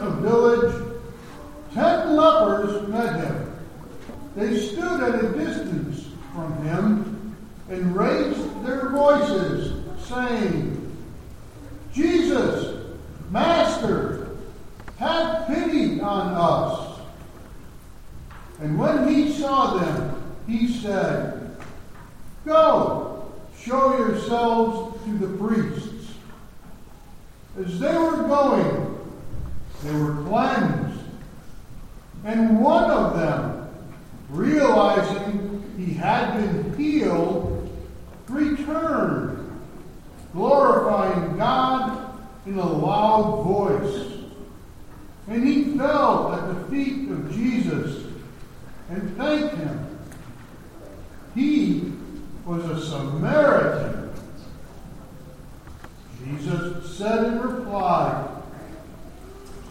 a village, ten lepers met him. They stood at a distance from him and raised their voices, saying, Jesus, Master, have pity on us. And when he saw them, he said, Go, show yourselves to the priests. As they were going, they were cleansed. And one of them, realizing he had been healed, returned, glorifying God in a loud voice. And he fell at the feet of Jesus and thanked him. He was a Samaritan. Jesus said in reply,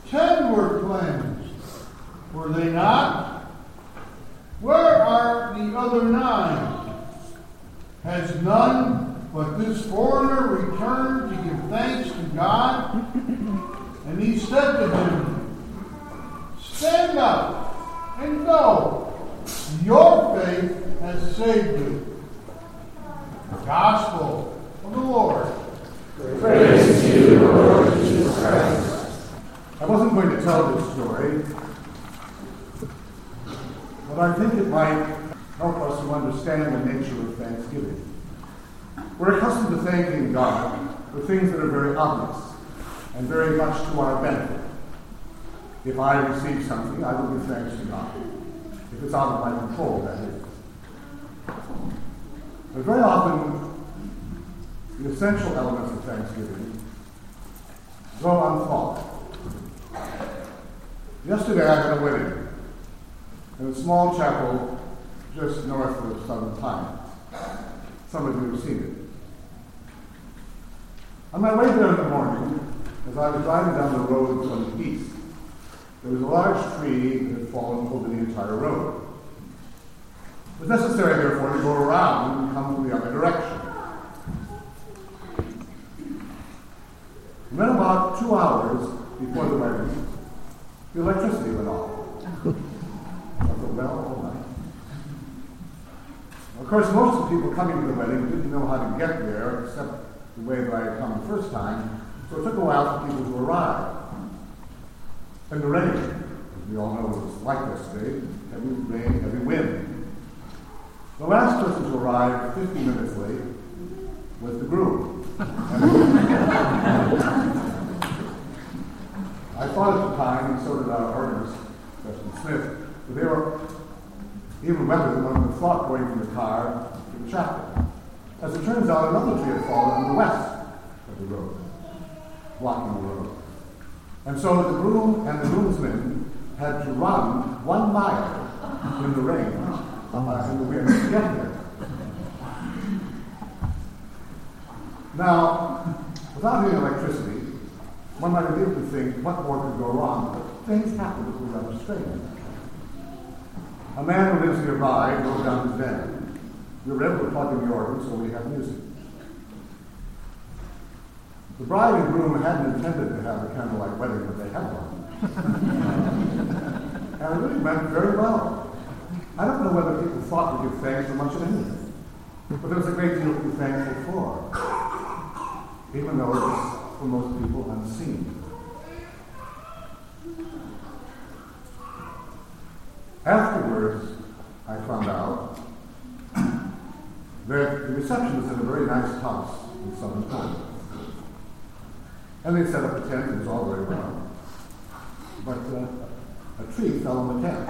Ten were cleansed, were they not? Where are the other nine? Has none but this foreigner returned to give thanks to God? And he said to him, Stand up and go. Your faith has saved you. The Gospel of the Lord. Praise to you, Lord Jesus Christ. I wasn't going to tell this story, but I think it might help us to understand the nature of Thanksgiving. We're accustomed to thanking God for things that are very obvious and very much to our benefit. If I receive something, I will give thanks to God. If it's out of my control, that is. But very often, the essential elements of Thanksgiving go unthought. Yesterday I had a wedding in a small chapel just north of Southern Pines. Some of you have seen it. On my way there in the morning, as I was driving down the road from the east, there was a large tree that had fallen over the entire road. It was necessary, therefore, to go around and come from the other direction. And then about two hours before the wedding, the electricity went off. I thought, well, all right. Of course, most of the people coming to the wedding didn't know how to get there, except the way that I had come the first time. So it took a while for people to arrive. And the rain, as we all know, was like yesterday, eh? heavy rain, heavy wind. The last person to arrive, 15 minutes late, was the groom. I thought at the time, and so did our organist, Justin Smith, that they were even better than one would thought going from the car to the chapel. As it turns out, another tree had fallen on the west of the road, blocking the road. And so the groom and the groomsmen had to run one mile in the rain, uh, in the wind to get there. Now, without any electricity, one might be able to think what more could go wrong, but things happen that were rather strange. A man who lives nearby goes down his van. We were able to plug in the organ so we have music. The bride and groom hadn't intended to have a candlelight wedding, but they had one. and it really went very well. I don't know whether people thought to give thanks for much of anything, but there was a great deal to be thankful for, even though it was for most people unseen. Afterwards, I found out that the reception was in a very nice house in southern Florida. And they set up a tent, it was all very well. But uh, a tree fell on the tent.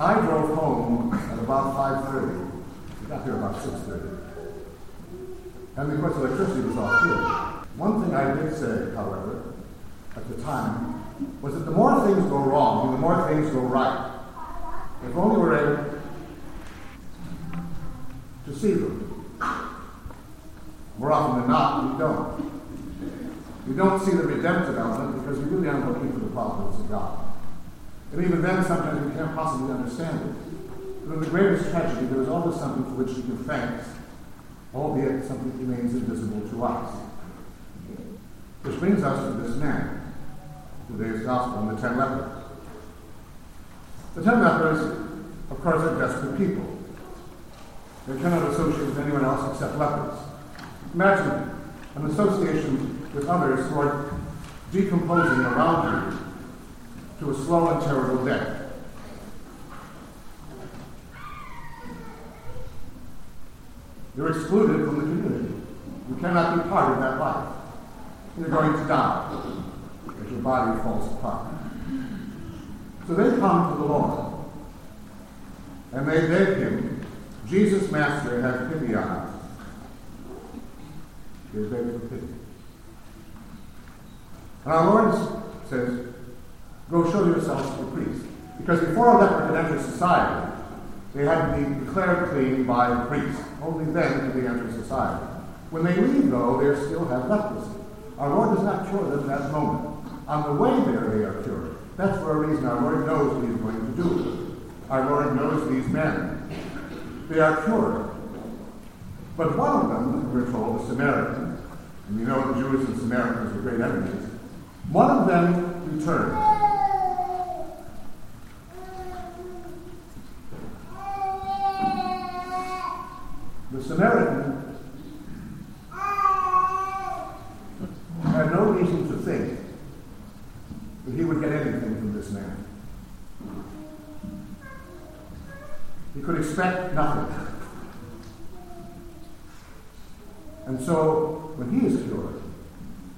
I drove home at about 5.30. We got here about 6.30. And of course, electricity was off here. One thing I did say, however, at the time, was that the more things go wrong, the more things go right. If only we're able to see them. More often than not, we don't. We don't see the redemptive element because we really aren't looking for the providence of God. And even then, sometimes we can't possibly understand it. But in the greatest tragedy, there is always something for which to give thanks, albeit something remains invisible to us. Which brings us to this man, today's gospel, and the ten lepers. The ten lepers, of course, are desperate people. They cannot associate with anyone else except lepers. Imagine an association with others who are decomposing around you to a slow and terrible death. You're excluded from the community. You cannot be part of that life. You're going to die as your body falls apart. So they come to the Lord and they beg him, Jesus, Master, have pity on us. They beg for pity. And our Lord says, Go show yourselves to the priest. Because before a leper could enter society, they had to be declared clean by a priest. Only then could they enter society. When they leave, though, they still have leprosy. Our Lord does not cure them at that moment. On the way there, they are cured. That's for a reason our Lord knows what He's going to do. Our Lord knows these men. They are cured. But one of them, we're told, the Samaritan, and we know the Jews and Samaritans were great enemies, one of them returned. The Samaritan had no reason to think that he would get anything from this man. He could expect nothing. And so, when he is cured,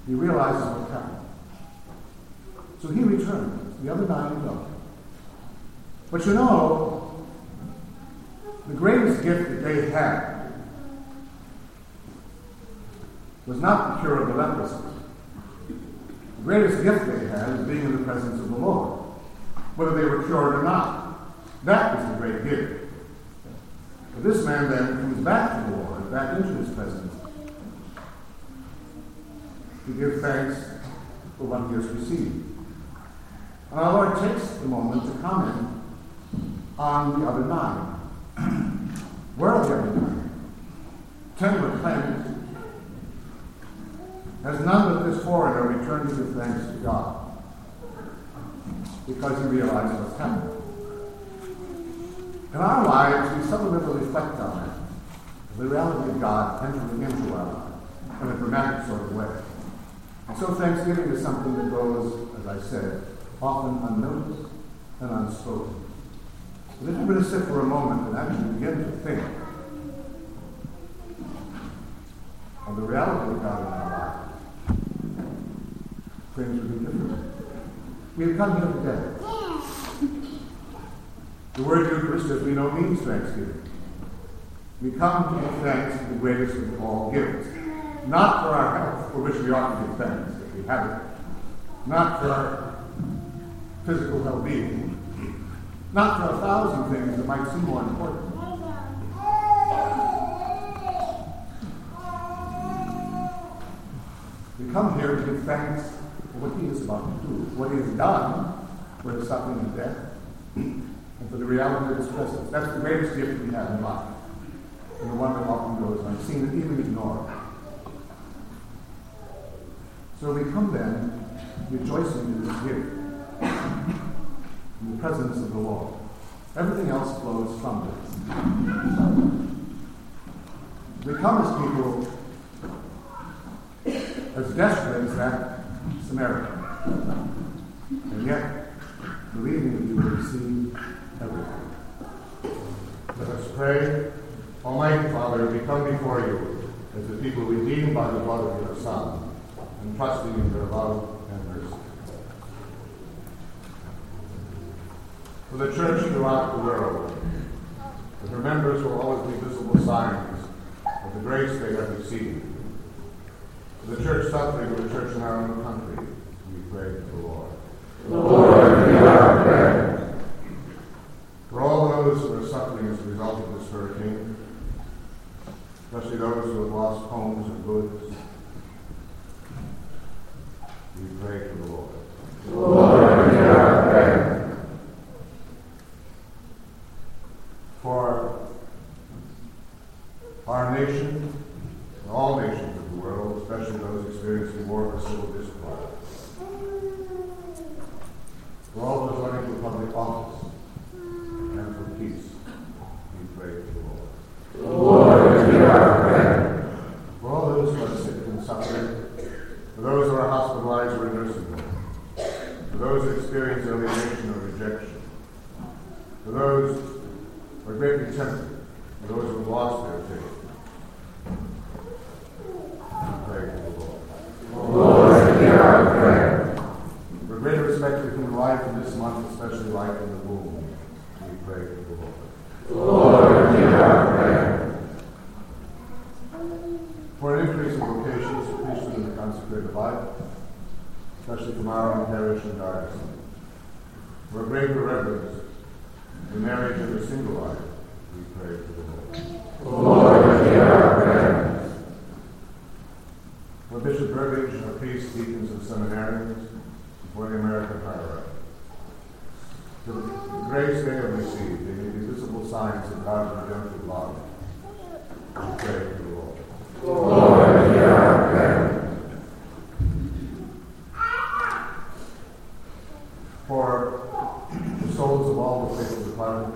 he realizes what happened. So he returns. The other nine don't. But you know, the greatest gift that they had was not the cure of the leprosy. The greatest gift they had was being in the presence of the Lord, whether they were cured or not. That was the great gift. But this man then comes back to the Lord, back into his presence, to give thanks for what he has received. And our Lord takes the moment to comment on the other nine. Where are the other nine? Ten were. Has none but this foreigner returned to give thanks to God because he realized what's happened. In our lives, we ever reflect on it, the reality of God entering into our lives in a dramatic sort of way. And so Thanksgiving is something that goes, as I said, often unnoticed and unspoken. But if going to sit for a moment and actually begin to think of the reality of God things would be different. We've come here today. The word Eucharist, as we know, means thanksgiving. We come to give thanks to the greatest of all gifts. Not for our health, for which we ought to give thanks if we have it. Not for our physical well being. Not for a thousand things that might seem more important. We come here to give thanks for what He is about to do, what He has done for His suffering and death, and for the reality of His presence. That's the greatest gift we have in life, and the one that often goes unseen and even ignored. So we come then rejoicing in this gift, in the presence of the Lord. Everything else flows from this. We come as people as desperate as that Samaritan, and yet believing you will receive everything. Let us pray. Almighty Father, we come before you as the people redeemed by the blood of your Son and trusting in your love and mercy. For the church throughout the world, that her members will always be visible signs of the grace they have received. For the church suffering, the church in our own country, we pray to the Lord. Lord, hear our prayer. For all those who are suffering as a result of this hurricane, especially those who have lost homes and goods, we pray to the Lord. Lord, hear our prayer. For those who are greatly tempted, for those who have lost their faith. Pray to the Lord. Lord, hear our prayer. For greater respect for human life in this month, especially life in the womb, we pray to the Lord. Lord, hear our prayer. For an increase in vocations for priesthood and the consecrated life, especially from our own parish and diocese. For a greater reverence the marriage and the single life, we pray to the Lord. Lord, hear our prayer. For Bishop Burbidge, our priests, deacons, and seminarians, for the American hierarchy. The grace they have received, they may be visible signs of God's redemptive love. We pray to the Lord. Lord, hear our prayer. For the souls of all the faithful departed,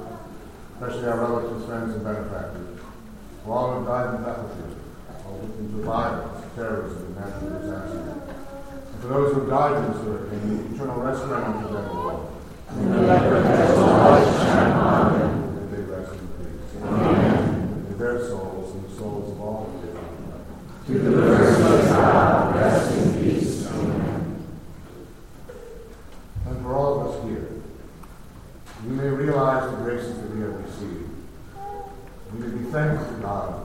especially our relatives, friends, and benefactors, for all who have died in battlefield, all victims of violence, terrorism, and natural disaster, and for those who died in this hurricane, eternal rest unto them, Lord. And perpetual light their souls and the souls of all the the rest in peace. And for all of us here, we may realize the graces that we have received. We may be thankful to God.